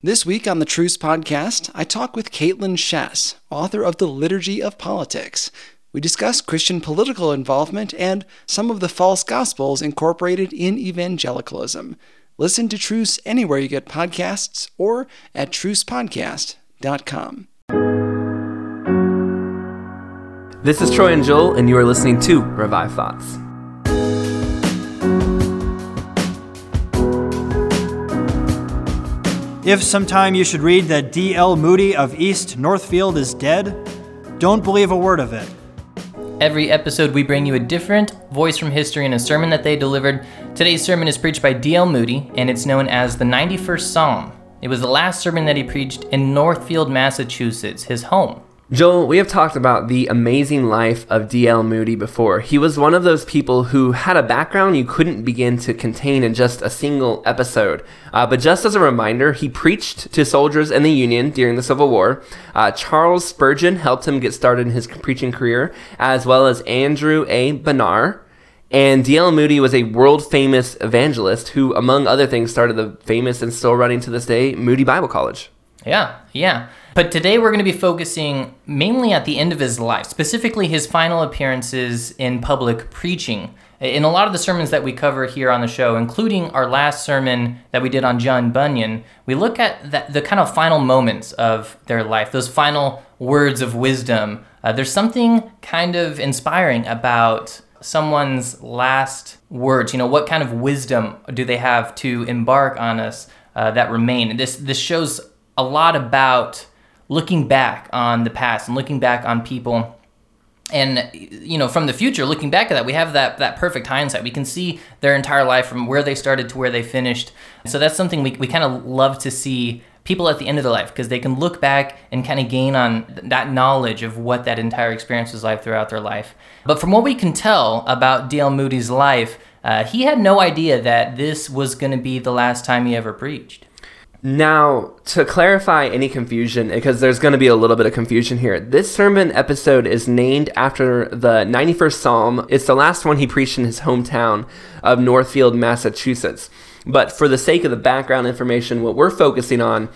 This week on the Truce podcast, I talk with Kaitlyn Schiess, author of The Liturgy of Politics. We discuss Christian political involvement and some of the false gospels incorporated in evangelicalism. Listen to Truce anywhere you get podcasts or at trucepodcast.com. This is Troy and Joel, and you are listening to Revived Thoughts. If sometime you should read that D.L. Moody of East Northfield is dead, don't believe a word of it. Every episode, we bring you a different voice from history and a sermon that they delivered. Today's sermon is preached by D.L. Moody, and it's known as the 91st Psalm. It was the last sermon that he preached in Northfield, Massachusetts, his home. Joel, we have talked about the amazing life of D.L. Moody before. He was one of those people who had a background you couldn't begin to contain in just a single episode. Uh, but just as a reminder, he preached to soldiers in the Union during the Civil War. Uh, Charles Spurgeon helped him get started in his preaching career, as well as Andrew A. Bonar. And D.L. Moody was a world famous evangelist who, among other things, started the famous and still running to this day Moody Bible College. Yeah, yeah. But today we're going to be focusing mainly at the end of his life, specifically his final appearances in public preaching. In a lot of the sermons that we cover here on the show, including our last sermon that we did on John Bunyan, we look at the, the kind of final moments of their life, those final words of wisdom. Uh, there's something kind of inspiring about someone's last words. You know, what kind of wisdom do they have to embark on us uh, that remain? This this shows a lot about looking back on the past and looking back on people. And you know from the future looking back at that we have that that perfect hindsight. We can see their entire life from where they started to where they finished. So that's something we, we kind of love to see people at the end of their life because they can look back and kind of gain on that knowledge of what that entire experience was like throughout their life. But from what we can tell about dl moody's life uh, he had no idea that this was going to be the last time he ever preached now, to clarify any confusion, because there's going to be a little bit of confusion here, this sermon episode is named after the 91st Psalm. It's the last one he preached in his hometown of Northfield, Massachusetts. But for the sake of the background information, what we're focusing on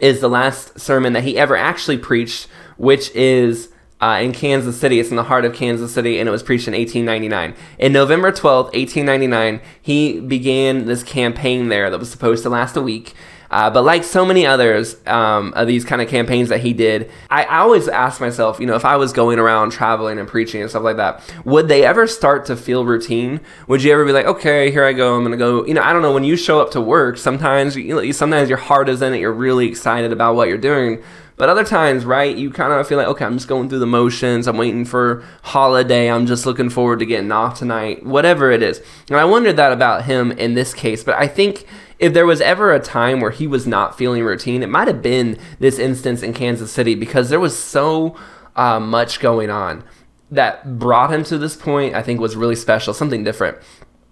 is the last sermon that he ever actually preached, which is uh, in Kansas City. It's in the heart of Kansas City, and it was preached in 1899. In November 12th, 1899, he began this campaign there that was supposed to last a week. Uh, but like so many others um, of these kind of campaigns that he did, I, I, always ask myself, you know, if I was going around traveling and preaching and stuff like that, would they ever start to feel routine? Would you ever be like, okay, here I go, I'm gonna go? You know, I don't know. When you show up to work, sometimes you sometimes your heart is in it. You're really excited about what you're doing. But other times, right, you kind of feel like, okay, I'm just going through the motions. I'm waiting for holiday. I'm just looking forward to getting off tonight, whatever it is. And I wondered that about him in this case. But I think if there was ever a time where he was not feeling routine, it might have been this instance in Kansas City because there was so uh, much going on that brought him to this point. I think was really special, something different.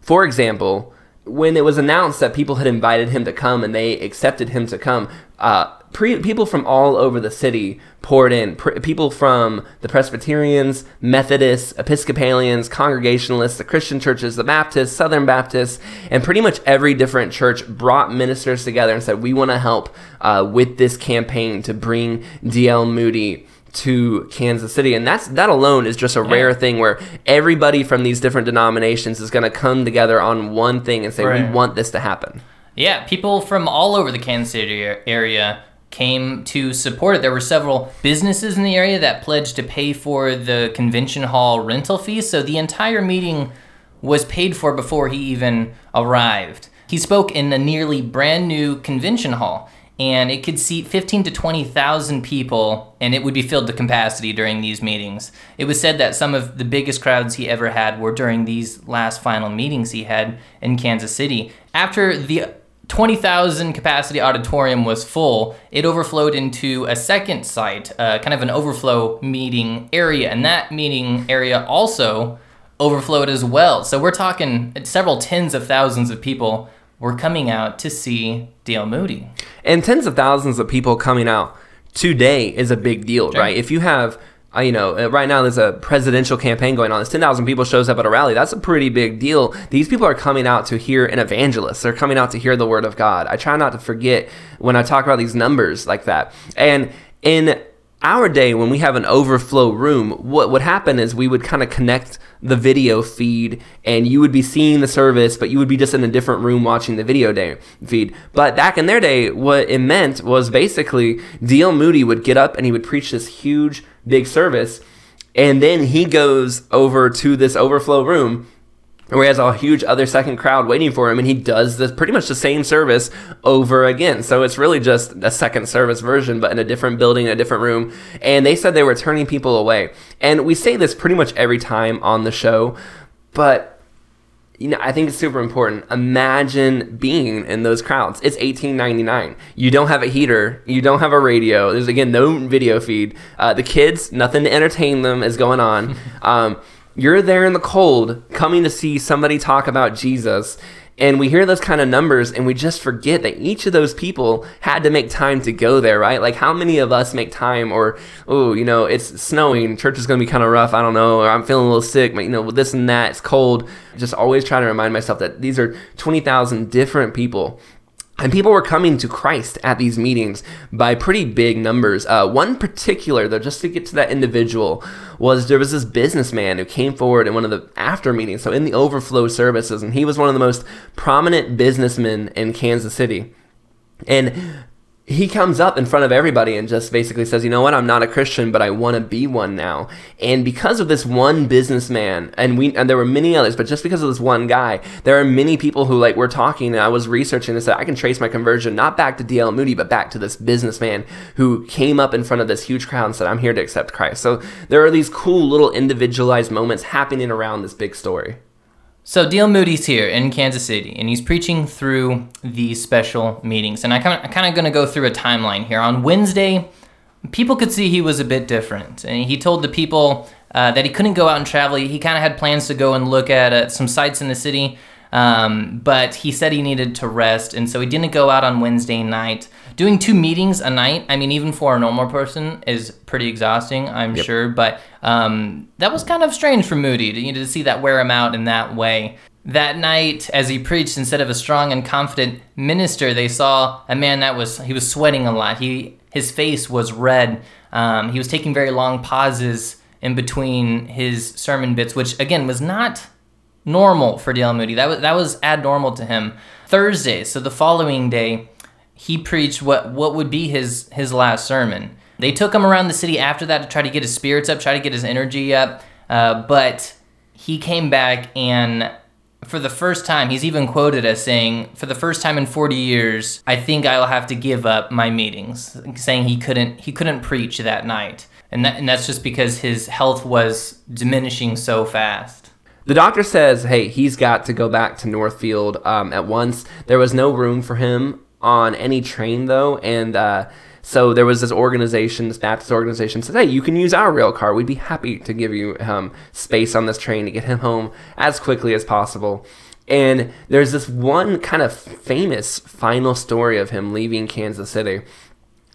For example, when it was announced that people had invited him to come and they accepted him to come, uh, pre- people from all over the city poured in. Pre- people from the Presbyterians, Methodists, Episcopalians, Congregationalists, the Christian churches, the Baptists, Southern Baptists, and pretty much every different church brought ministers together and said, "We want to help uh, with this campaign to bring D.L. Moody." to Kansas City. And that's that alone is just a yeah. rare thing where everybody from these different denominations is going to come together on one thing and say right. we want this to happen. Yeah, people from all over the Kansas City area came to support it. There were several businesses in the area that pledged to pay for the convention hall rental fees, so the entire meeting was paid for before he even arrived. He spoke in a nearly brand new convention hall, and it could seat 15 to 20,000 people, and it would be filled to capacity during these meetings. It was said that some of the biggest crowds he ever had were during these last final meetings he had in Kansas City. After the 20,000 capacity auditorium was full, it overflowed into a second site, uh, kind of an overflow meeting area, and that meeting area also overflowed as well. So we're talking several tens of thousands of people were coming out to see D.L. Moody. And tens of thousands of people coming out today is a big deal, sure. right? If you have you know, uh, right now there's a presidential campaign going on. There's 10,000 people shows up at a rally. That's a pretty big deal. These people are coming out to hear an evangelist. They're coming out to hear the word of God. I try not to forget when I talk about these numbers like that. And in our day when we have an overflow room what would happen is we would kind of connect the video feed and you would be seeing the service but you would be just in a different room watching the video day feed but back in their day what it meant was basically dl moody would get up and he would preach this huge big service and then he goes over to this overflow room where he has a huge other second crowd waiting for him and he does this pretty much the same service over again. So it's really just a second service version but in a different building a different room. And they said they were turning people away. And we say this pretty much every time on the show but you know i think it's super important. Imagine being in those crowds. It's 1899 you don't have a heater. You don't have a radio. There's again no video feed. Uh, the kids nothing to entertain them is going on. Um, you're there in the cold coming to see somebody talk about Jesus. And we hear those kind of numbers and we just forget that each of those people had to make time to go there, right? Like, how many of us make time or, oh, you know, it's snowing, church is going to be kind of rough, I don't know, or I'm feeling a little sick, you know, this and that, it's cold. Just always trying to remind myself that these are 20,000 different people and people were coming to Christ at these meetings by pretty big numbers. Uh, one particular, though, just to get to that individual, was there was this businessman who came forward in one of the after meetings, so in the overflow services, and he was one of the most prominent businessmen in Kansas City. And he comes up in front of everybody and just basically says, "You know what? I'm not a Christian, but I want to be one now." And because of this one businessman, and we and there were many others, but just because of this one guy, there are many people who like were talking. And I was researching and said, "I can trace my conversion not back to D.L. Moody, but back to this businessman who came up in front of this huge crowd and said, "I'm here to accept Christ." So there are these cool little individualized moments happening around this big story. So D.L. Moody's here in Kansas City, and he's preaching through these special meetings. And I kind of, kind of going to go through a timeline here. On Wednesday, people could see he was a bit different, and he told the people uh, that he couldn't go out and travel. He kind of had plans to go and look at uh, some sites in the city, um, but he said he needed to rest, and so he didn't go out on Wednesday night. Doing two meetings a night, I mean, even for a normal person, is pretty exhausting, I'm yep. sure. But um, that was kind of strange for Moody to, you know, to see that wear him out in that way. That night, as he preached, instead of a strong and confident minister, they saw a man that was he was sweating a lot. He his face was red. Um, he was taking very long pauses in between his sermon bits, which again was not normal for D.L. Moody. That was that was abnormal to him. Thursday, so the following day, he preached what what would be his his last sermon. They took him around the city after that to try to get his spirits up, try to get his energy up, uh, but he came back and for the first time, he's even quoted as saying, "For the first time in 40 years, I think I'll have to give up my meetings." Saying he couldn't he couldn't preach that night, and that, and that's just because his health was diminishing so fast. The doctor says, hey, he's got to go back to Northfield um, at once. There was no room for him on any train, though, and uh, so there was this organization, this Baptist organization, said, hey, you can use our rail car. We'd be happy to give you um, space on this train to get him home as quickly as possible. And there's this one kind of famous final story of him leaving Kansas City.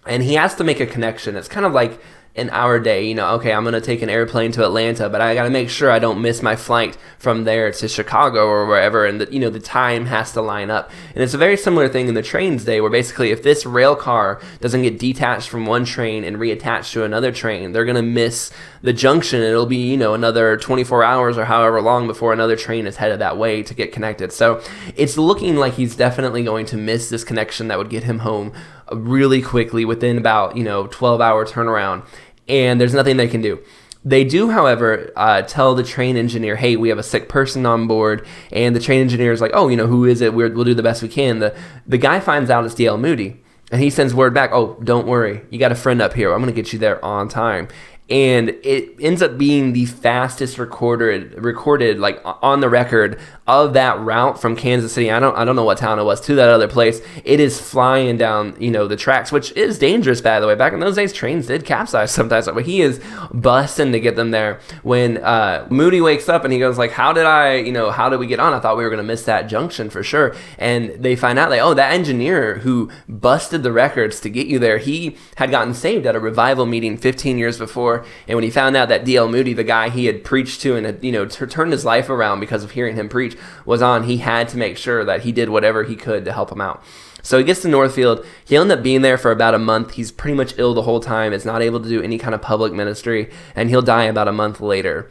And he has to make a connection. It's kind of like in our day, you know, okay, I'm going to take an airplane to Atlanta, but I got to make sure I don't miss my flight from there to Chicago or wherever. And, the, you know, the time has to line up. And it's a very similar thing in the trains day where basically if this rail car doesn't get detached from one train and reattached to another train, they're going to miss the junction. It'll be, you know, another 24 hours or however long before another train is headed that way to get connected. So it's looking like he's definitely going to miss this connection that would get him home really quickly within about, you know, 12 hour turnaround and there's nothing they can do. They do, however, uh, tell the train engineer, "Hey, we have a sick person on board," and the train engineer is like, "Oh, you know, who is it? we will do the best we can." The the guy finds out it's D.L. Moody, and he sends word back, "Oh, don't worry, you got a friend up here. I'm gonna get you there on time." And it ends up being the fastest recorded recorded like on the record of that route from Kansas City. I don't I don't know what town it was to that other place. It is flying down you know the tracks, which is dangerous by the way. Back in those days, trains did capsize sometimes, but he is busting to get them there. When uh, Moody wakes up and he goes like, "How did I you know how did we get on? I thought we were gonna miss that junction for sure." And they find out like, oh, that engineer who busted the records to get you there, he had gotten saved at a revival meeting 15 years before before. And when he found out that D.L. Moody, the guy he had preached to and had, you know, t- turned his life around because of hearing him preach, was on, he had to make sure that he did whatever he could to help him out. So he gets to Northfield. He'll end up being there for about a month. He's pretty much ill the whole time, is not able to do any kind of public ministry, and he'll die about a month later.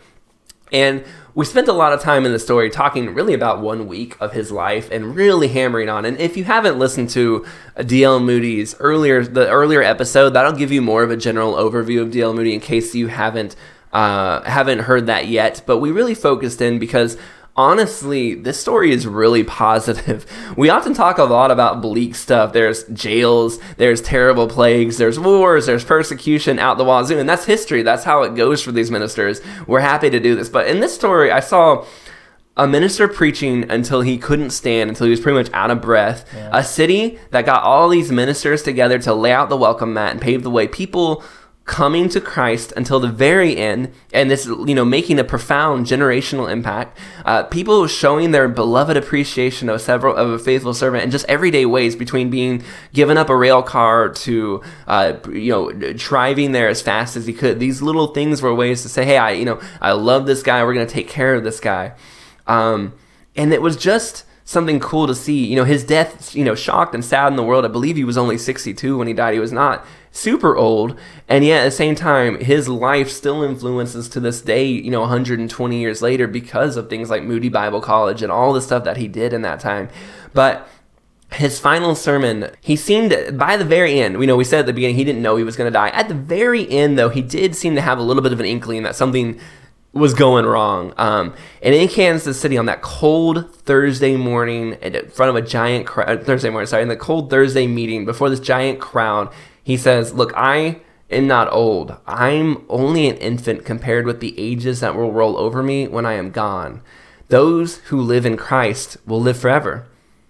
And we spent a lot of time in the story talking really about one week of his life and really hammering on. And if you haven't listened to D.L. Moody's earlier, the earlier episode, that'll give you more of a general overview of D.L. Moody in case you haven't uh, haven't heard that yet. But we really focused in because honestly, this story is really positive. We often talk a lot about bleak stuff. There's jails, there's terrible plagues, there's wars, there's persecution out the wazoo, and that's history. That's how it goes for these ministers. We're happy to do this. But in this story, I saw a minister preaching until he couldn't stand, until he was pretty much out of breath. Yeah. A city that got all these ministers together to lay out the welcome mat and pave the way. People coming to Christ until the very end, and this, you know, making a profound generational impact. Uh, people showing their beloved appreciation of several of a faithful servant in just everyday ways, between being given up a rail car to, uh, you know, driving there as fast as he could. These little things were ways to say, "Hey, I, you know, I love this guy. We're going to take care of this guy," um, and it was just something cool to see. You know, his death, you know, shocked and saddened the world. I believe he was only 62 when he died. He was not super old, and yet at the same time, his life still influences to this day, you know, 120 years later because of things like Moody Bible College and all the stuff that he did in that time. But his final sermon, he seemed by the very end, you know, we said at the beginning he didn't know he was going to die. At the very end, though, he did seem to have a little bit of an inkling that something was going wrong. Um, and in Kansas City on that cold Thursday morning in front of a giant crowd, Thursday morning, sorry, in the cold Thursday meeting before this giant crowd, he says, Look, I am not old. I'm only an infant compared with the ages that will roll over me when I am gone. Those who live in Christ will live forever.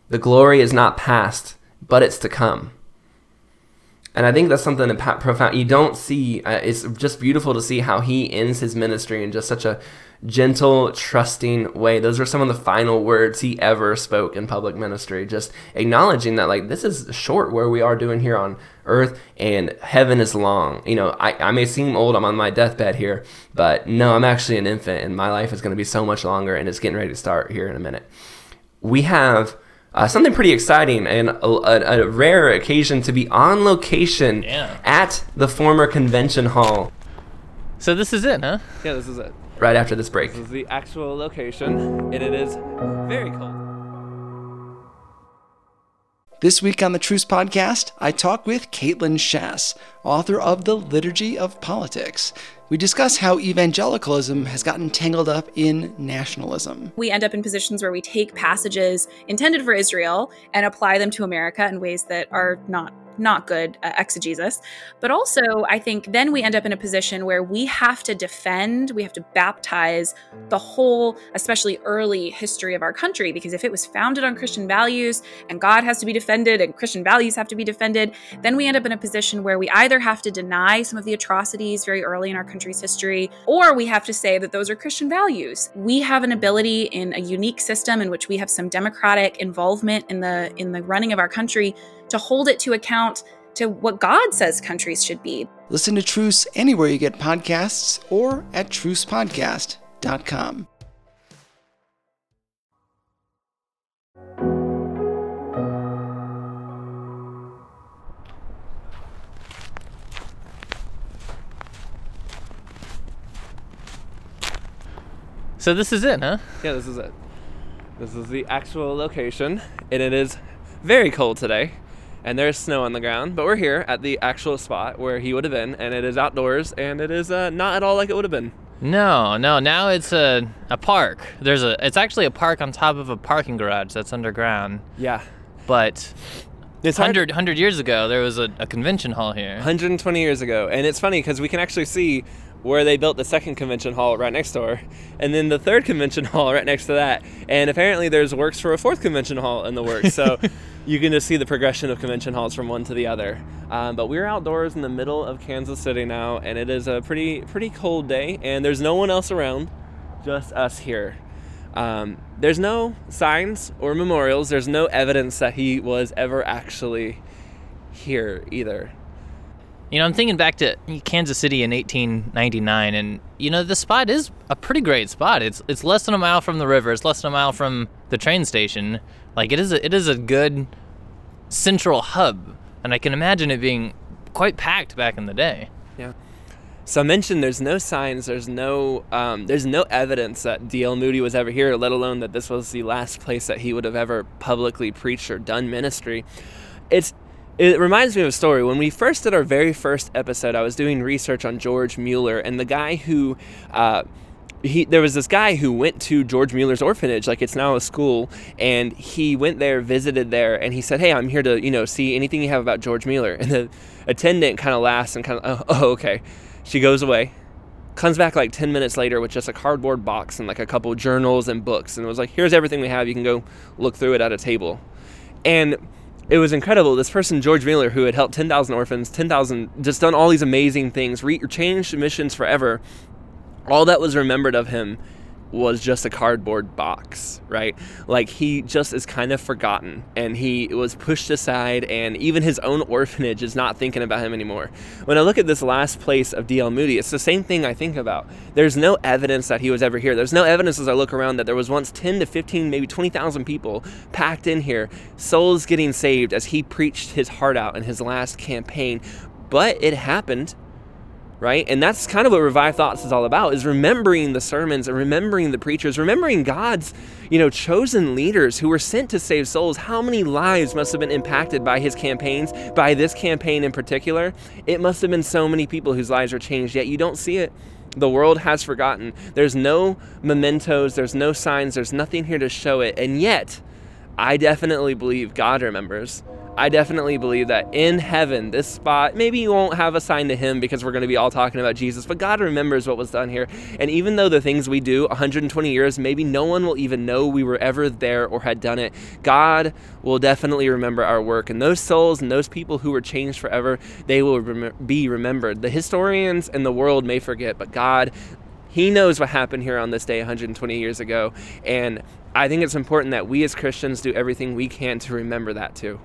The glory is not past, but it's to come. And I think that's something that Pat profound. You don't see, uh, it's just beautiful to see how he ends his ministry in just such a gentle, trusting way. Those are some of the final words he ever spoke in public ministry, just acknowledging that, like, this is short where we are doing here on earth and heaven is long. You know, I, I may seem old, I'm on my deathbed here, but no, I'm actually an infant and my life is going to be so much longer and it's getting ready to start here in a minute. We have. Uh, something pretty exciting and a, a, a, rare occasion to be on location yeah. at the former convention hall. So this is it, huh? Yeah, this is it right after this break. This is the actual location, and it is very cold. This week on the Truce Podcast, I talk with Kaitlyn Schiess, author of The Liturgy of Politics. We discuss how evangelicalism has gotten tangled up in nationalism. We end up in positions where we take passages intended for Israel and apply them to America in ways that are not not good uh, exegesis. But also, I think then we end up in a position where we have to defend, we have to baptize the whole, especially early history of our country, because if it was founded on Christian values and God has to be defended and Christian values have to be defended, then we end up in a position where we either have to deny some of the atrocities very early in our country's history, or we have to say that those are Christian values. We have an ability in a unique system in which we have some democratic involvement in the in the running of our country to hold it to account to what God says countries should be. Listen to Truce anywhere you get podcasts or at trucepodcast.com. So this is it, huh? Yeah, this is it. This is the actual location, and it is very cold today and there's snow on the ground. But we're here at the actual spot where he would have been, and it is outdoors, and it is uh, not at all like it would have been. No, no. Now it's a a park. There's a. It's actually a park on top of a parking garage that's underground. Yeah. But it's 100, 100 years ago, there was a, a convention hall here. 120 years ago. And it's funny because we can actually see where they built the second convention hall right next door, and then the third convention hall right next to that. And apparently, there's works for a fourth convention hall in the works. So you can just see the progression of convention halls from one to the other. Um, but we're outdoors in the middle of Kansas City now, and it is a pretty pretty cold day, and there's no one else around, just us here. Um, there's no signs or memorials. There's no evidence that he was ever actually here either. You know, I'm thinking back to Kansas City in 1899, and you know the spot is a pretty great spot. It's it's less than a mile from the river. It's less than a mile from the train station. Like it is a, it is a good central hub, and I can imagine it being quite packed back in the day. Yeah. So I mentioned there's no signs, there's no um, there's no evidence that D.L. Moody was ever here, let alone that this was the last place that he would have ever publicly preached or done ministry. It's it reminds me of a story. When we first did our very first episode, I was doing research on George Mueller, and the guy who uh, he there was this guy who went to George Mueller's orphanage, like it's now a school, and he went there, visited there, and he said, "Hey, I'm here to you know see anything you have about George Mueller." And the attendant kind of laughs and kind of, oh, "Oh, okay." She goes away, comes back like 10 minutes later with just a cardboard box and like a couple journals and books, and it was like, "Here's everything we have. You can go look through it at a table," and it was incredible. This person, George Mueller, who had helped 10,000 orphans, 10,000, just done all these amazing things, re- changed missions forever. All that was remembered of him was just a cardboard box, right? Like he just is kind of forgotten and he was pushed aside, and even his own orphanage is not thinking about him anymore. When I look at this last place of D.L. Moody, it's the same thing I think about. There's no evidence that he was ever here. There's no evidence as I look around that there was once 10 to 15, maybe 20,000 people packed in here, souls getting saved as he preached his heart out in his last campaign. But it happened right? And that's kind of what Revived Thoughts is all about is remembering the sermons and remembering the preachers, remembering God's, you know, chosen leaders who were sent to save souls. How many lives must have been impacted by his campaigns, by this campaign in particular? It must have been so many people whose lives are changed, yet you don't see it. The world has forgotten. There's no mementos, there's no signs, there's nothing here to show it. And yet, I definitely believe God remembers. I definitely believe that in heaven, this spot, maybe you won't have a sign to him because we're going to be all talking about Jesus, but God remembers what was done here. And even though the things we do 120 years, maybe no one will even know we were ever there or had done it, God will definitely remember our work. And those souls and those people who were changed forever, they will rem- be remembered. The historians and the world may forget, but God he knows what happened here on this day 120 years ago. And I think it's important that we as Christians do everything we can to remember that too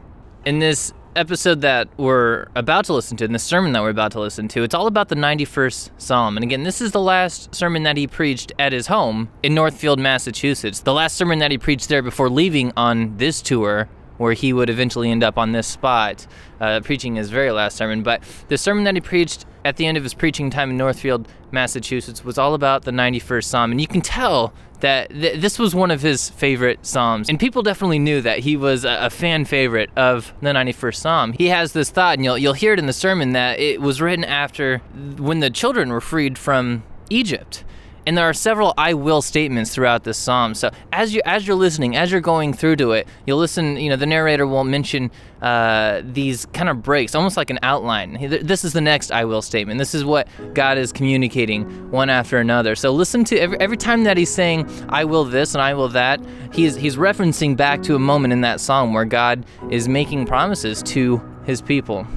in this episode that we're about to listen to, in the sermon that we're about to listen to, it's all about the 91st Psalm. And again, this is the last sermon that he preached at his home in Northfield, Massachusetts. The last sermon that he preached there before leaving on this tour, where he would eventually end up on this spot, uh, preaching his very last sermon. But the sermon that he preached at the end of his preaching time in Northfield, Massachusetts, was all about the 91st Psalm. And you can tell that th- this was one of his favorite Psalms. And people definitely knew that he was a, a, fan favorite of the 91st Psalm. He has this thought, and you'll, you'll hear it in the sermon, that it was written after when the children were freed from Egypt. And there are several I will statements throughout this psalm. So as you as you're listening, as you're going through to it, you'll listen. You know, the narrator will mention uh, these kind of breaks, almost like an outline. This is the next I will statement. This is what God is communicating one after another. So listen to every every time that he's saying I will this and I will that. He's he's referencing back to a moment in that psalm where God is making promises to his people.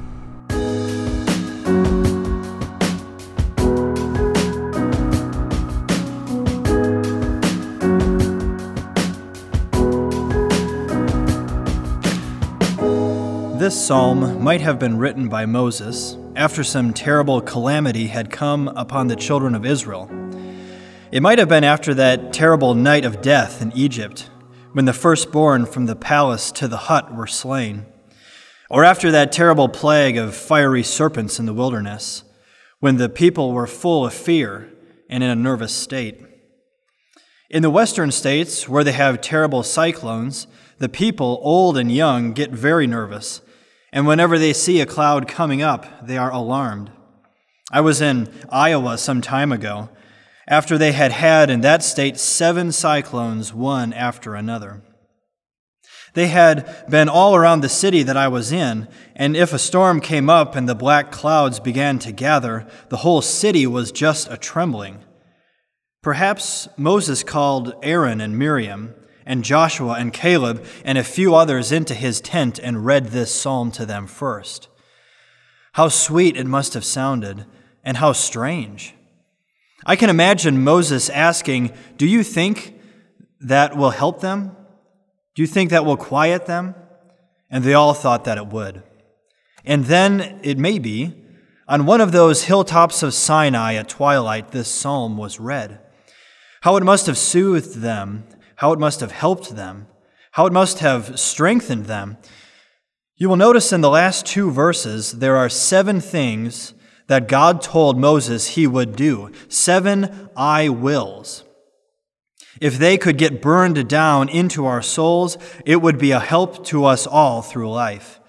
This psalm might have been written by Moses after some terrible calamity had come upon the children of Israel. It might have been after that terrible night of death in Egypt, when the firstborn from the palace to the hut were slain, or after that terrible plague of fiery serpents in the wilderness, when the people were full of fear and in a nervous state. In the western states, where they have terrible cyclones, the people, old and young, get very nervous and whenever they see a cloud coming up, they are alarmed. I was in Iowa some time ago, after they had had in that state seven cyclones, one after another. They had been all around the city that I was in, and if a storm came up and the black clouds began to gather, the whole city was just a trembling. Perhaps Moses called Aaron and Miriam and Joshua and Caleb and a few others into his tent and read this psalm to them first. How sweet it must have sounded, and how strange. I can imagine Moses asking, Do you think that will help them? Do you think that will quiet them? And they all thought that it would. And then, it may be, On one of those hilltops of Sinai at twilight, this psalm was read. How it must have soothed them, how it must have helped them, how it must have strengthened them. You will notice in the last two verses there are seven things that God told Moses he would do. Seven I wills. If they could get burned down into our souls, it would be a help to us all through life.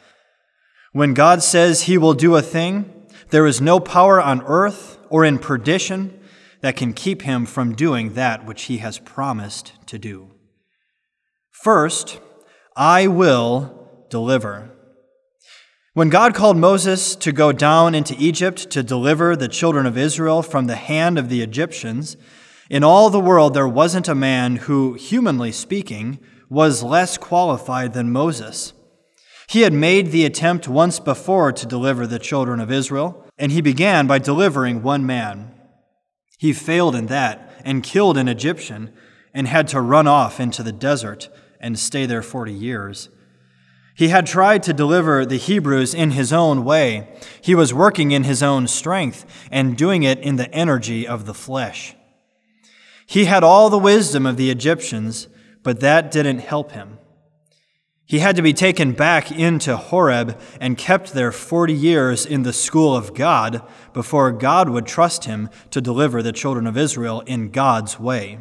When God says he will do a thing, there is no power on earth or in perdition that can keep him from doing that which he has promised to do. First, I will deliver. When God called Moses to go down into Egypt to deliver the children of Israel from the hand of the Egyptians, in all the world there wasn't a man who, humanly speaking, was less qualified than Moses. He had made the attempt once before to deliver the children of Israel, and he began by delivering one man. He failed in that and killed an Egyptian and had to run off into the desert and stay there 40 years. He had tried to deliver the Hebrews in his own way. He was working in his own strength and doing it in the energy of the flesh. He had all the wisdom of the Egyptians, but that didn't help him. He had to be taken back into Horeb and kept there 40 years in the school of God before God would trust him to deliver the children of Israel in God's way.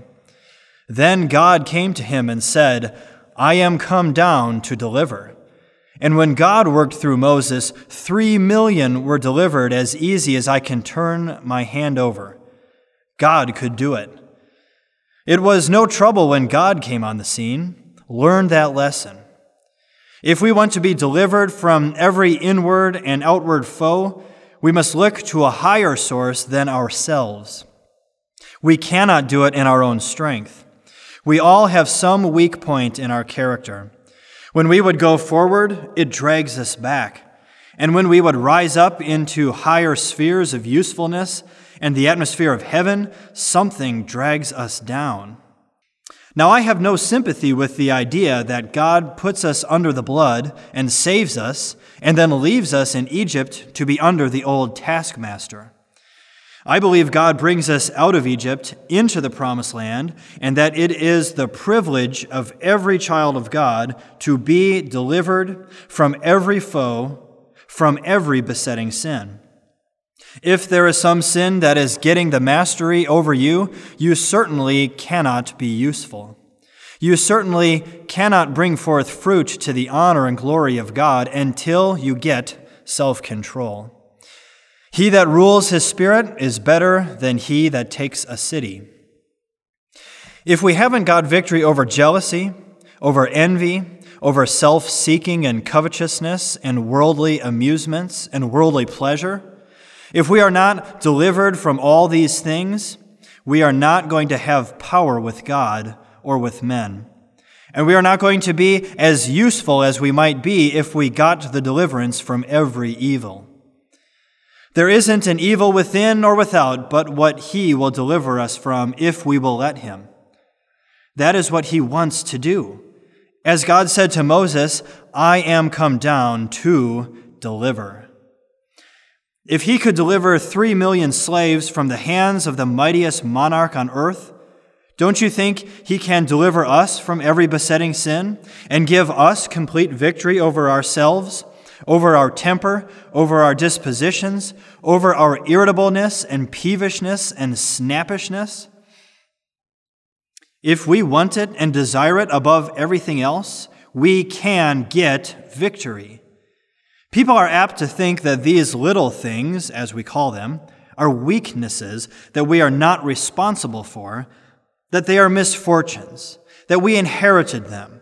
Then God came to him and said, I am come down to deliver. And when God worked through Moses, three million were delivered as easy as I can turn my hand over. God could do it. It was no trouble when God came on the scene. Learn that lesson. If we want to be delivered from every inward and outward foe, we must look to a higher source than ourselves. We cannot do it in our own strength. We all have some weak point in our character. When we would go forward, it drags us back. And when we would rise up into higher spheres of usefulness and the atmosphere of heaven, something drags us down. Now, I have no sympathy with the idea that God puts us under the blood and saves us, and then leaves us in Egypt to be under the old taskmaster. I believe God brings us out of Egypt into the promised land, and that it is the privilege of every child of God to be delivered from every foe, from every besetting sin. If there is some sin that is getting the mastery over you, you certainly cannot be useful. You certainly cannot bring forth fruit to the honor and glory of God until you get self control. He that rules his spirit is better than he that takes a city. If we haven't got victory over jealousy, over envy, over self seeking and covetousness and worldly amusements and worldly pleasure, if we are not delivered from all these things, we are not going to have power with God or with men. And we are not going to be as useful as we might be if we got the deliverance from every evil. There isn't an evil within or without, but what He will deliver us from if we will let Him. That is what He wants to do. As God said to Moses, I am come down to deliver. If he could deliver three million slaves from the hands of the mightiest monarch on earth, don't you think he can deliver us from every besetting sin and give us complete victory over ourselves, over our temper, over our dispositions, over our irritableness and peevishness and snappishness? If we want it and desire it above everything else, we can get victory. People are apt to think that these little things, as we call them, are weaknesses that we are not responsible for, that they are misfortunes, that we inherited them.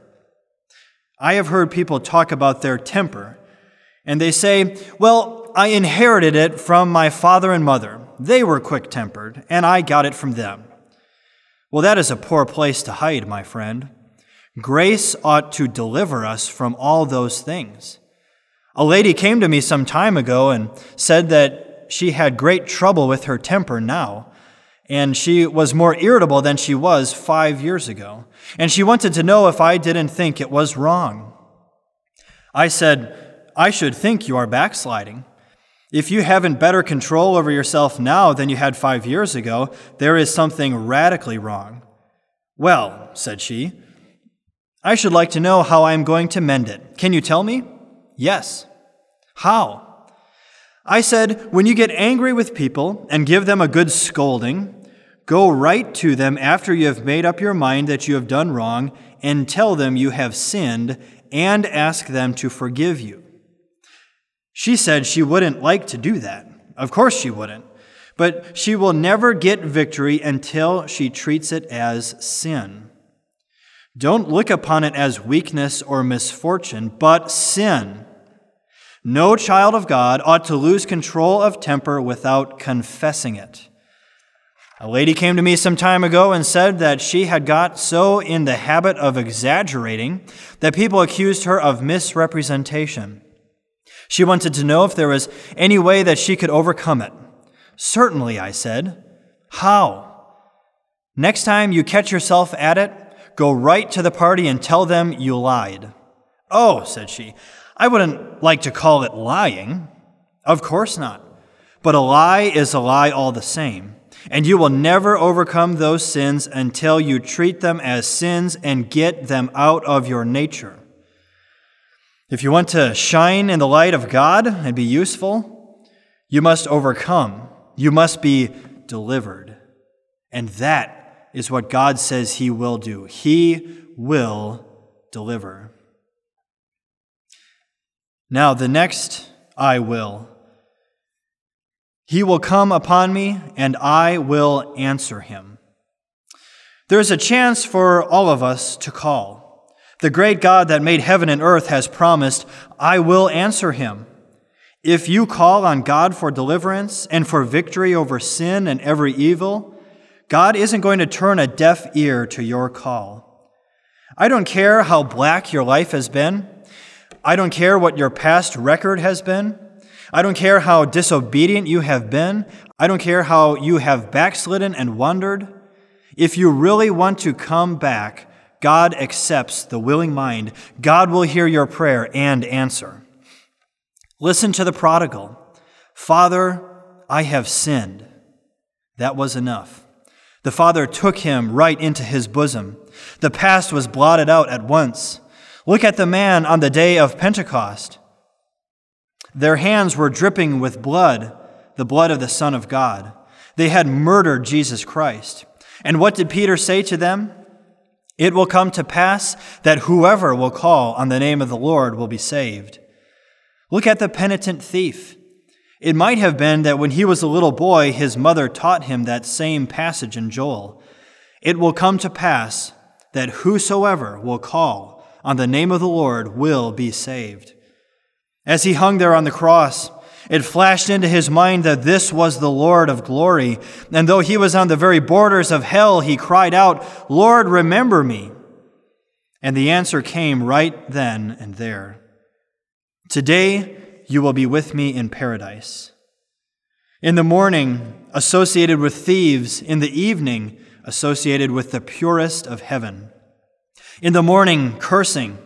I have heard people talk about their temper, and they say, Well, I inherited it from my father and mother. They were quick tempered, and I got it from them. Well, that is a poor place to hide, my friend. Grace ought to deliver us from all those things. A lady came to me some time ago and said that she had great trouble with her temper now, and she was more irritable than she was five years ago. And she wanted to know if I didn't think it was wrong. I said, I should think you are backsliding. If you haven't better control over yourself now than you had five years ago, there is something radically wrong. Well, said she, I should like to know how I am going to mend it. Can you tell me? Yes. How? I said, when you get angry with people and give them a good scolding, go right to them after you have made up your mind that you have done wrong and tell them you have sinned and ask them to forgive you. She said she wouldn't like to do that. Of course she wouldn't. But she will never get victory until she treats it as sin. Don't look upon it as weakness or misfortune, but sin. No child of God ought to lose control of temper without confessing it. A lady came to me some time ago and said that she had got so in the habit of exaggerating that people accused her of misrepresentation. She wanted to know if there was any way that she could overcome it. Certainly, I said. How? Next time you catch yourself at it, go right to the party and tell them you lied. Oh, said she, I wouldn't like to call it lying. Of course not. But a lie is a lie all the same. And you will never overcome those sins until you treat them as sins and get them out of your nature. If you want to shine in the light of God and be useful, you must overcome. You must be delivered. And that is what God says He will do. He will deliver. Now, the next I will. He will come upon me, and I will answer him. There is a chance for all of us to call. The great God that made heaven and earth has promised, I will answer him. If you call on God for deliverance and for victory over sin and every evil, God isn't going to turn a deaf ear to your call. I don't care how black your life has been. I don't care what your past record has been. I don't care how disobedient you have been. I don't care how you have backslidden and wandered. If you really want to come back, God accepts the willing mind. God will hear your prayer and answer. Listen to the prodigal Father, I have sinned. That was enough. The Father took him right into his bosom. The past was blotted out at once. Look at the man on the day of Pentecost. Their hands were dripping with blood, the blood of the Son of God. They had murdered Jesus Christ. And what did Peter say to them? It will come to pass that whoever will call on the name of the Lord will be saved. Look at the penitent thief. It might have been that when he was a little boy, his mother taught him that same passage in Joel. It will come to pass that whosoever will call on the name of the Lord will be saved. As he hung there on the cross, it flashed into his mind that this was the Lord of glory. And though he was on the very borders of hell, he cried out, Lord, remember me. And the answer came right then and there. Today you will be with me in paradise. In the morning, associated with thieves, in the evening, associated with the purest of heaven. In the morning, cursing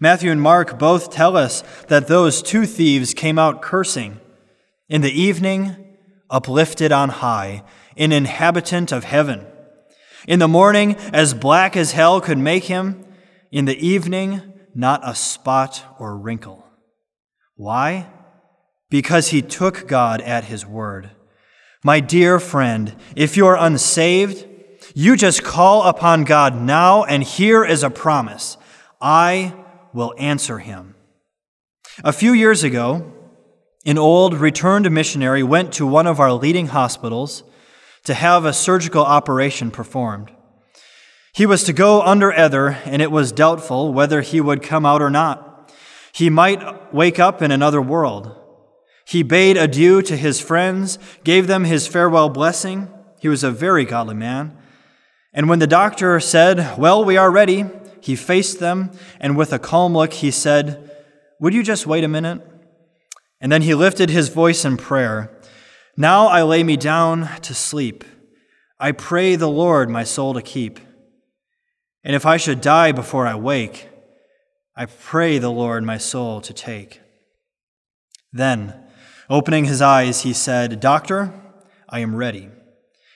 Matthew and Mark both tell us that those two thieves came out cursing. In the evening, uplifted on high, an inhabitant of heaven. In the morning, as black as hell could make him. In the evening, not a spot or wrinkle. Why? Because he took God at his word. My dear friend, if you're unsaved, you just call upon God now, and here is a promise I will answer him. A few years ago, an old returned missionary went to one of our leading hospitals to have a surgical operation performed. He was to go under ether, and it was doubtful whether he would come out or not. He might wake up in another world. He bade adieu to his friends, gave them his farewell blessing. He was a very godly man. And when the doctor said, Well, we are ready, he faced them, and with a calm look, he said, Would you just wait a minute? And then he lifted his voice in prayer. Now I lay me down to sleep. I pray the Lord my soul to keep. And if I should die before I wake, I pray the Lord my soul to take. Then, Opening his eyes, he said, Doctor, I am ready,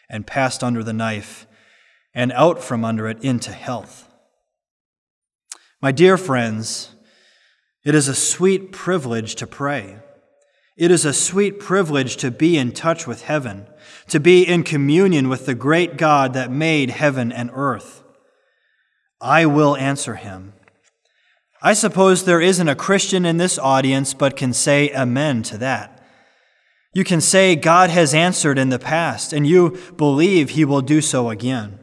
and passed under the knife and out from under it into health. My dear friends, it is a sweet privilege to pray. It is a sweet privilege to be in touch with heaven, to be in communion with the great God that made heaven and earth. I will answer him. I suppose there isn't a Christian in this audience but can say amen to that. You can say God has answered in the past, and you believe he will do so again.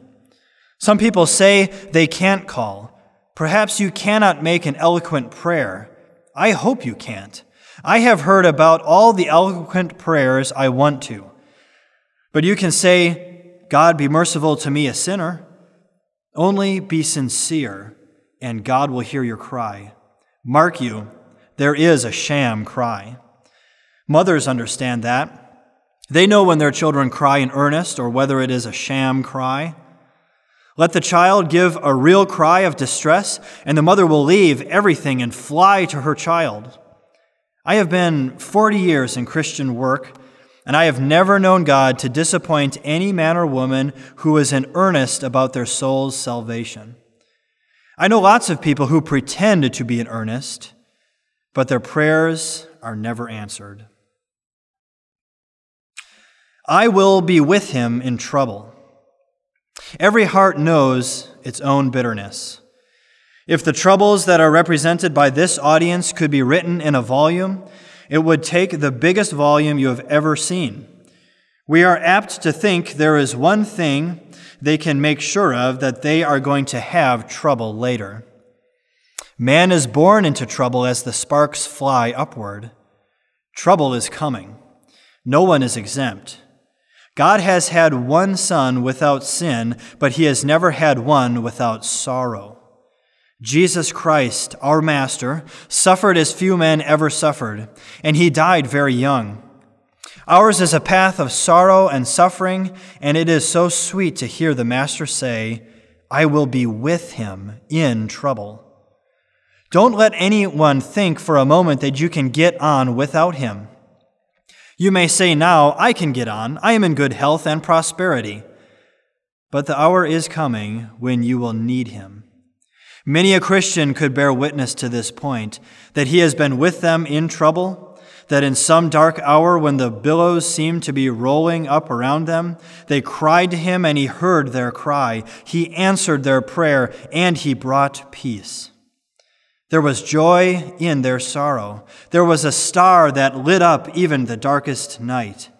Some people say they can't call. Perhaps you cannot make an eloquent prayer. I hope you can't. I have heard about all the eloquent prayers I want to. But you can say, God be merciful to me, a sinner. Only be sincere, and God will hear your cry. Mark you, there is a sham cry. Mothers understand that. They know when their children cry in earnest or whether it is a sham cry. Let the child give a real cry of distress, and the mother will leave everything and fly to her child. I have been 40 years in Christian work, and I have never known God to disappoint any man or woman who is in earnest about their soul's salvation. I know lots of people who pretend to be in earnest, but their prayers are never answered. I will be with him in trouble. Every heart knows its own bitterness. If the troubles that are represented by this audience could be written in a volume, it would take the biggest volume you have ever seen. We are apt to think there is one thing they can make sure of that they are going to have trouble later. Man is born into trouble as the sparks fly upward. Trouble is coming. No one is exempt. God has had one son without sin, but he has never had one without sorrow. Jesus Christ, our Master, suffered as few men ever suffered, and he died very young. Ours is a path of sorrow and suffering, and it is so sweet to hear the Master say, I will be with him in trouble. Don't let anyone think for a moment that you can get on without him. You may say now, I can get on. I am in good health and prosperity. But the hour is coming when you will need him. Many a Christian could bear witness to this point that he has been with them in trouble, that in some dark hour when the billows seemed to be rolling up around them, they cried to him and he heard their cry. He answered their prayer and he brought peace. There was joy in their sorrow. There was a star that lit up even the darkest night.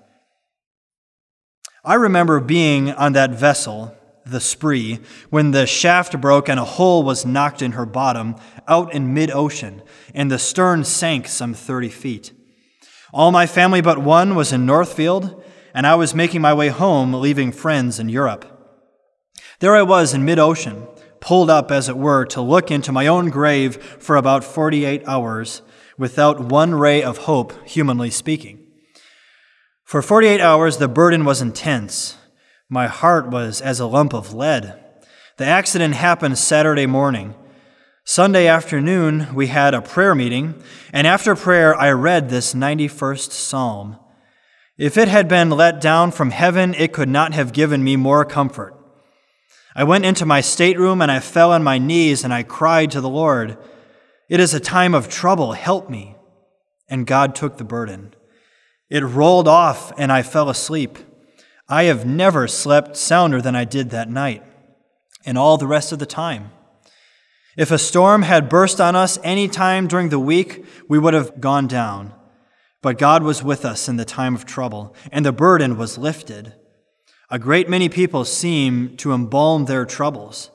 I remember being on that vessel, the Spree, when the shaft broke and a hole was knocked in her bottom out in mid ocean, and the stern sank some 30 feet. All my family but one was in Northfield, and I was making my way home, leaving friends in Europe. There I was in mid ocean pulled up, as it were, to look into my own grave for about 48 hours without one ray of hope, humanly speaking. For 48 hours, the burden was intense. My heart was as a lump of lead. The accident happened Saturday morning. Sunday afternoon, we had a prayer meeting, and after prayer, I read this 91st Psalm. If it had been let down from heaven, it could not have given me more comfort. I went into my stateroom and I fell on my knees and I cried to the Lord, It is a time of trouble, help me. And God took the burden. It rolled off and I fell asleep. I have never slept sounder than I did that night, and all the rest of the time. If a storm had burst on us any time during the week, we would have gone down. But God was with us in the time of trouble, and the burden was lifted. A great many people seem to embalm their troubles.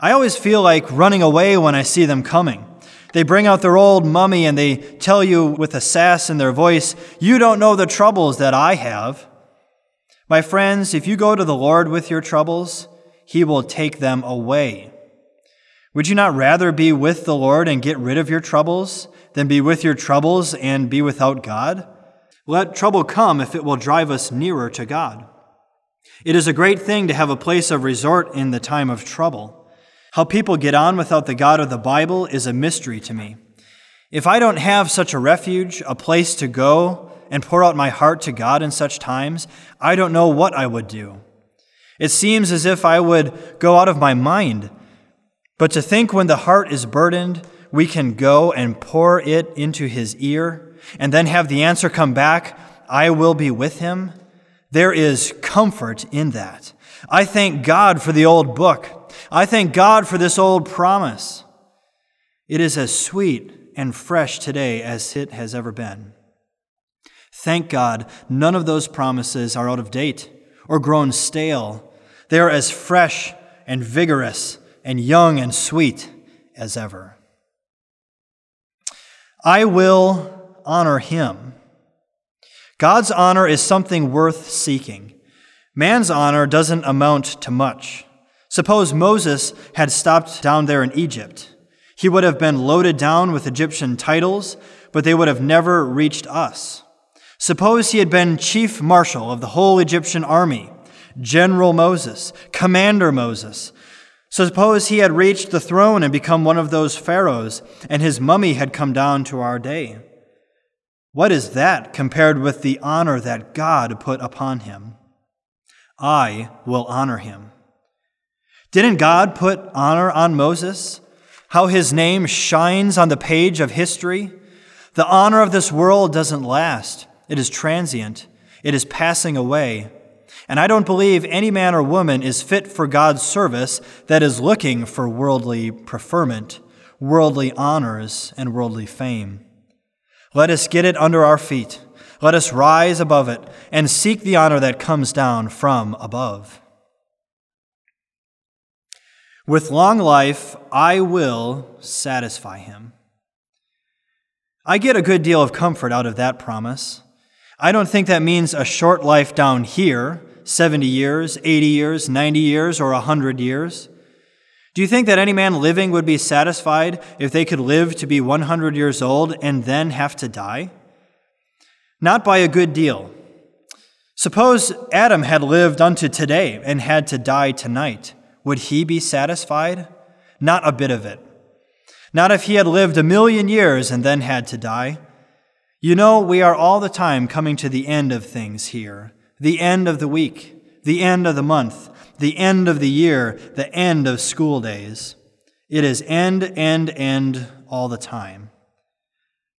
I always feel like running away when I see them coming. They bring out their old mummy and they tell you with a sass in their voice, You don't know the troubles that I have. My friends, if you go to the Lord with your troubles, he will take them away. Would you not rather be with the Lord and get rid of your troubles than be with your troubles and be without God? Let trouble come if it will drive us nearer to God. It is a great thing to have a place of resort in the time of trouble. How people get on without the God of the Bible is a mystery to me. If I don't have such a refuge, a place to go and pour out my heart to God in such times, I don't know what I would do. It seems as if I would go out of my mind. But to think when the heart is burdened, we can go and pour it into his ear, and then have the answer come back, I will be with him, there is comfort in that. I thank God for the old book. I thank God for this old promise. It is as sweet and fresh today as it has ever been. Thank God none of those promises are out of date or grown stale. They are as fresh and vigorous and young and sweet as ever. I will honor him. God's honor is something worth seeking. Man's honor doesn't amount to much. Suppose Moses had stopped down there in Egypt. He would have been loaded down with Egyptian titles, but they would have never reached us. Suppose he had been chief marshal of the whole Egyptian army, General Moses, Commander Moses. Suppose he had reached the throne and become one of those pharaohs, and his mummy had come down to our day. What is that compared with the honor that God put upon him? I will honor him. Didn't God put honor on Moses? How his name shines on the page of history? The honor of this world doesn't last. It is transient. It is passing away. And I don't believe any man or woman is fit for God's service that is looking for worldly preferment, worldly honors, and worldly fame. Let us get it under our feet. Let us rise above it and seek the honor that comes down from above. With long life, I will satisfy him. I get a good deal of comfort out of that promise. I don't think that means a short life down here 70 years, 80 years, 90 years, or 100 years. Do you think that any man living would be satisfied if they could live to be 100 years old and then have to die? Not by a good deal. Suppose Adam had lived unto today and had to die tonight. Would he be satisfied? Not a bit of it. Not if he had lived a million years and then had to die. You know, we are all the time coming to the end of things here the end of the week, the end of the month, the end of the year, the end of school days. It is end, end, end all the time.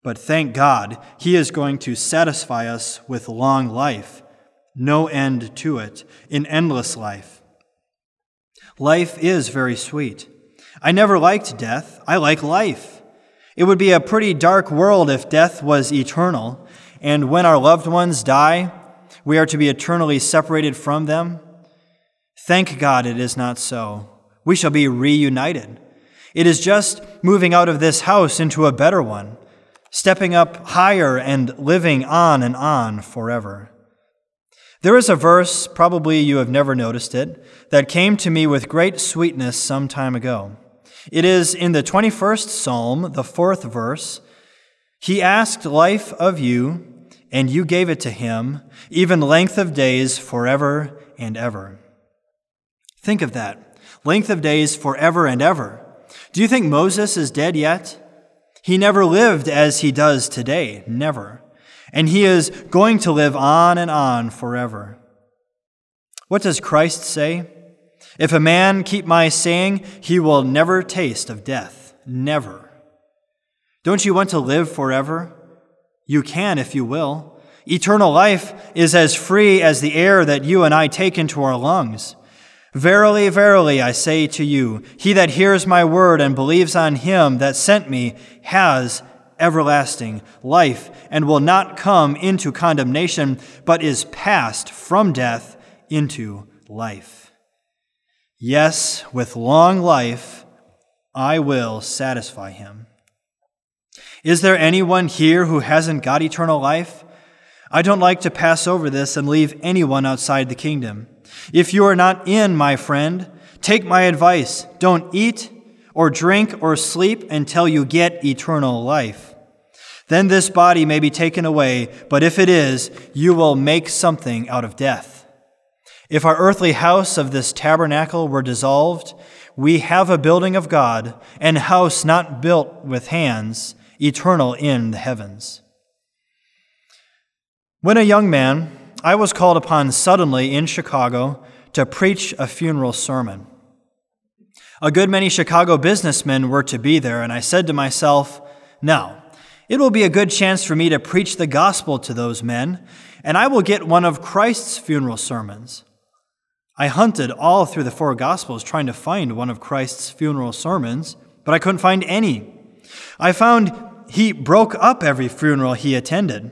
But thank God, He is going to satisfy us with long life, no end to it, in endless life. Life is very sweet. I never liked death, I like life. It would be a pretty dark world if death was eternal, and when our loved ones die, we are to be eternally separated from them. Thank God it is not so. We shall be reunited. It is just moving out of this house into a better one, stepping up higher and living on and on forever. There is a verse, probably you have never noticed it, that came to me with great sweetness some time ago. It is in the 21st Psalm, the fourth verse. He asked life of you, and you gave it to him, even length of days forever and ever. Think of that. Length of days forever and ever. Do you think Moses is dead yet? He never lived as he does today, never. And he is going to live on and on forever. What does Christ say? If a man keep my saying, he will never taste of death. Never. Don't you want to live forever? You can if you will. Eternal life is as free as the air that you and I take into our lungs. Verily, verily, I say to you, he that hears my word and believes on him that sent me has everlasting life and will not come into condemnation, but is passed from death into life. Yes, with long life, I will satisfy him. Is there anyone here who hasn't got eternal life? I don't like to pass over this and leave anyone outside the kingdom. If you are not in, my friend, take my advice. Don't eat or drink or sleep until you get eternal life. Then this body may be taken away, but if it is, you will make something out of death. If our earthly house of this tabernacle were dissolved, we have a building of God, an house not built with hands, eternal in the heavens. When a young man, I was called upon suddenly in Chicago to preach a funeral sermon. A good many Chicago businessmen were to be there, and I said to myself, Now, it will be a good chance for me to preach the gospel to those men, and I will get one of Christ's funeral sermons. I hunted all through the four gospels trying to find one of Christ's funeral sermons, but I couldn't find any. I found he broke up every funeral he attended.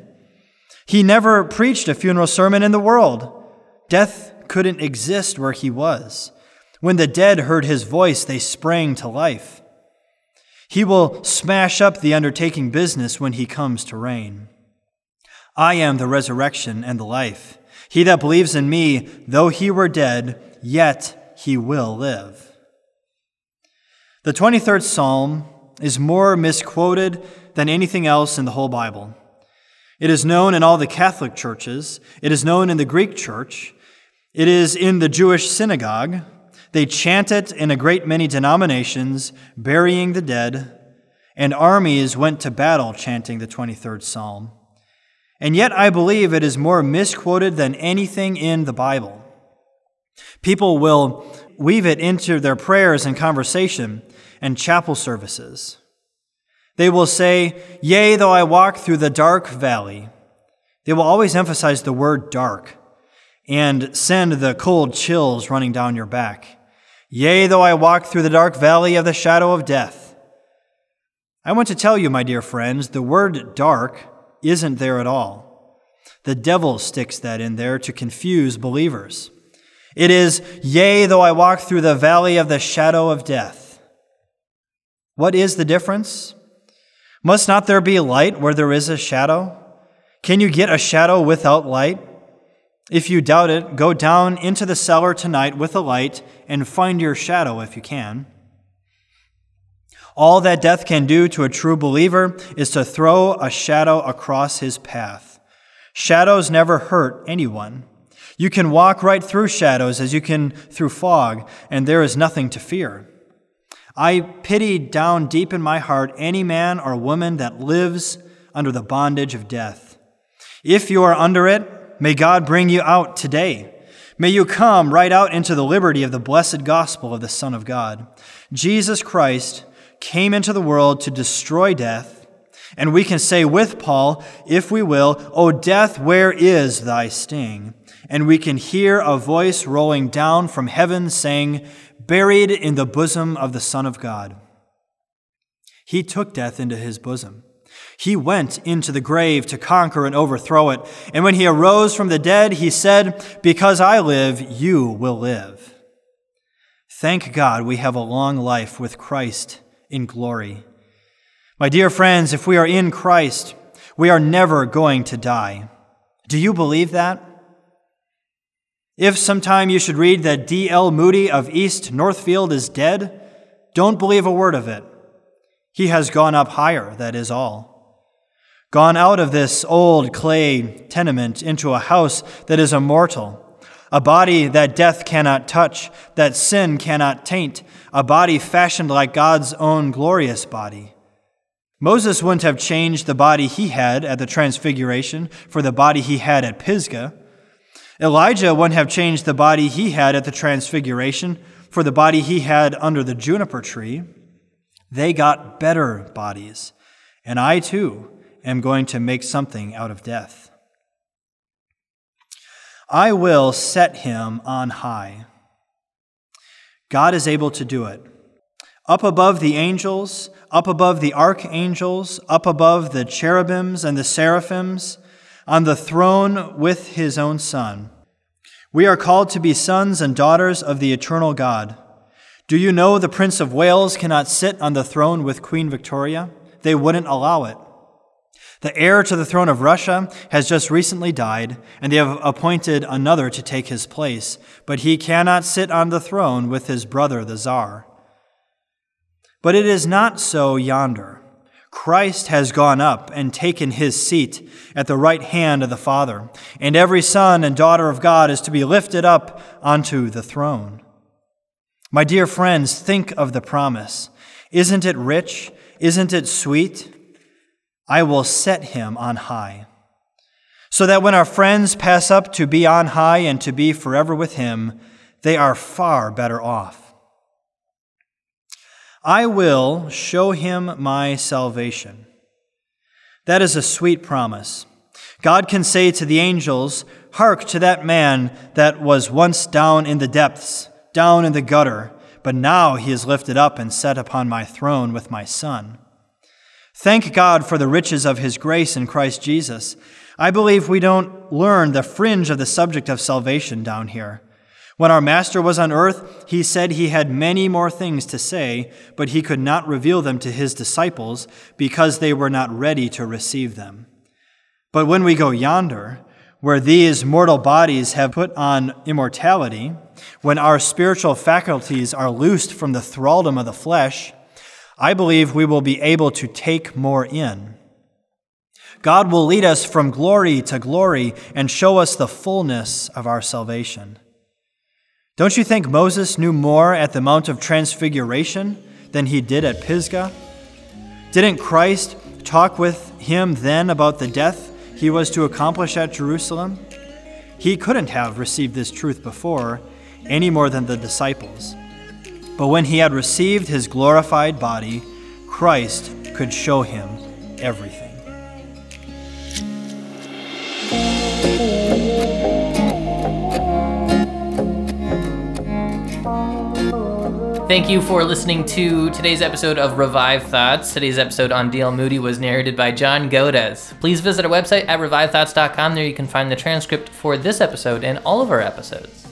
He never preached a funeral sermon in the world. Death couldn't exist where he was. When the dead heard his voice, they sprang to life. He will smash up the undertaking business when he comes to reign. I am the resurrection and the life. He that believes in me, though he were dead, yet he will live. The 23rd Psalm is more misquoted than anything else in the whole Bible. It is known in all the Catholic churches, it is known in the Greek church, it is in the Jewish synagogue. They chant it in a great many denominations, burying the dead, and armies went to battle chanting the 23rd Psalm. And yet, I believe it is more misquoted than anything in the Bible. People will weave it into their prayers and conversation and chapel services. They will say, Yea, though I walk through the dark valley. They will always emphasize the word dark and send the cold chills running down your back. Yea, though I walk through the dark valley of the shadow of death. I want to tell you, my dear friends, the word dark isn't there at all. The devil sticks that in there to confuse believers. It is, Yea, though I walk through the valley of the shadow of death. What is the difference? Must not there be light where there is a shadow? Can you get a shadow without light? If you doubt it, go down into the cellar tonight with a light and find your shadow if you can. All that death can do to a true believer is to throw a shadow across his path. Shadows never hurt anyone. You can walk right through shadows as you can through fog, and there is nothing to fear. I pity down deep in my heart any man or woman that lives under the bondage of death. If you are under it, may God bring you out today. May you come right out into the liberty of the blessed gospel of the Son of God. Jesus Christ came into the world to destroy death, and we can say with Paul, if we will, O death, where is thy sting? And we can hear a voice rolling down from heaven saying, buried in the bosom of the Son of God. He took death into his bosom. He went into the grave to conquer and overthrow it. And when he arose from the dead, he said, Because I live, you will live. Thank God we have a long life with Christ in glory. My dear friends, if we are in Christ, we are never going to die. Do you believe that? If sometime you should read that D.L. Moody of East Northfield is dead, don't believe a word of it. He has gone up higher, that is all. Gone out of this old clay tenement into a house that is immortal, a body that death cannot touch, that sin cannot taint, a body fashioned like God's own glorious body. Moses wouldn't have changed the body he had at the Transfiguration for the body he had at Pisgah. Elijah wouldn't have changed the body he had at the Transfiguration for the body he had under the juniper tree. They got better bodies, and I too am going to make something out of death. I will set him on high. God is able to do it. Up above the angels, up above the archangels, up above the cherubims and the seraphims, on the throne with his own Son. We are called to be sons and daughters of the eternal God. Do you know the Prince of Wales cannot sit on the throne with Queen Victoria? They wouldn't allow it. The heir to the throne of Russia has just recently died, and they have appointed another to take his place, but he cannot sit on the throne with his brother, the Tsar. But it is not so yonder. Christ has gone up and taken his seat at the right hand of the Father, and every son and daughter of God is to be lifted up onto the throne. My dear friends, think of the promise. Isn't it rich? Isn't it sweet? I will set him on high. so that when our friends pass up to be on high and to be forever with Him, they are far better off. I will show him my salvation. That is a sweet promise. God can say to the angels, Hark to that man that was once down in the depths, down in the gutter, but now he is lifted up and set upon my throne with my Son. Thank God for the riches of his grace in Christ Jesus. I believe we don't learn the fringe of the subject of salvation down here. When our Master was on earth, he said he had many more things to say, but he could not reveal them to his disciples because they were not ready to receive them. But when we go yonder, where these mortal bodies have put on immortality, when our spiritual faculties are loosed from the thraldom of the flesh, I believe we will be able to take more in. God will lead us from glory to glory and show us the fullness of our salvation. Don't you think Moses knew more at the Mount of Transfiguration than he did at Pisgah? Didn't Christ talk with him then about the death he was to accomplish at Jerusalem? He couldn't have received this truth before, any more than the disciples. But when he had received his glorified body, Christ could show him everything. Thank you for listening to today's episode of Revived Thoughts. Today's episode on D.L. Moody was narrated by John Gohdes. Please visit our website at revivedthoughts.com. There you can find the transcript for this episode and all of our episodes.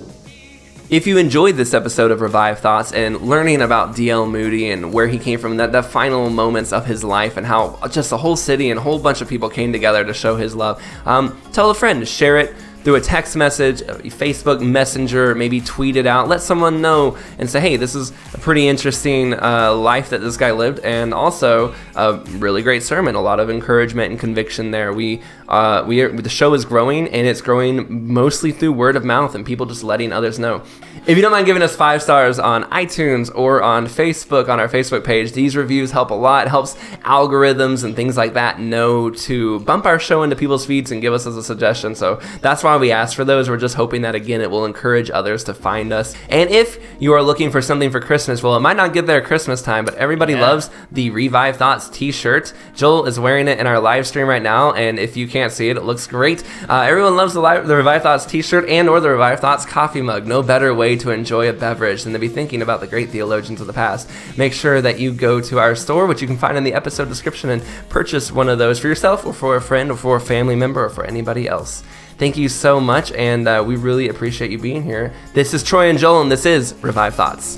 If you enjoyed this episode of Revived Thoughts and learning about D.L. Moody and where he came from, that the final moments of his life and how just a whole city and a whole bunch of people came together to show his love, um, tell a friend, share it through a text message, Facebook Messenger, maybe tweet it out. Let someone know and say, hey, this is a pretty interesting uh, life that this guy lived, and also a really great sermon. A lot of encouragement and conviction there. We uh, we are, the show is growing, and it's growing mostly through word of mouth and people just letting others know. If you don't mind giving us five stars on iTunes or on Facebook on our Facebook page, these reviews help a lot. It helps algorithms and things like that know to bump our show into people's feeds and give us as a suggestion. So that's why we ask for those. We're just hoping that again it will encourage others to find us. And if you are looking for something for Christmas, well, it might not get there at Christmas time, but everybody yeah. loves the Revived Thoughts T-shirt. Joel is wearing it in our live stream right now, and if you can't see it, it looks great. Uh, everyone loves the, the Revived Thoughts T-shirt and or the Revived Thoughts coffee mug. No better way to enjoy a beverage than to be thinking about the great theologians of the past. Make sure that you go to our store, which you can find in the episode description, and purchase one of those for yourself or for a friend or for a family member or for anybody else. Thank you so much, and uh, we really appreciate you being here. This is Troy and Joel, and this is Revived Thoughts.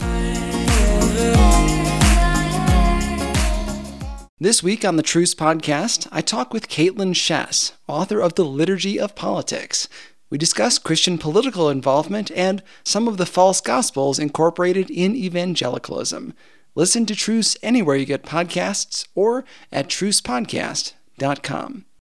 This week on the Truce podcast, I talk with Kaitlyn Schiess, author of The Liturgy of Politics. We discuss Christian political involvement and some of the false gospels incorporated in evangelicalism. Listen to Truce anywhere you get podcasts or at trucepodcast.com.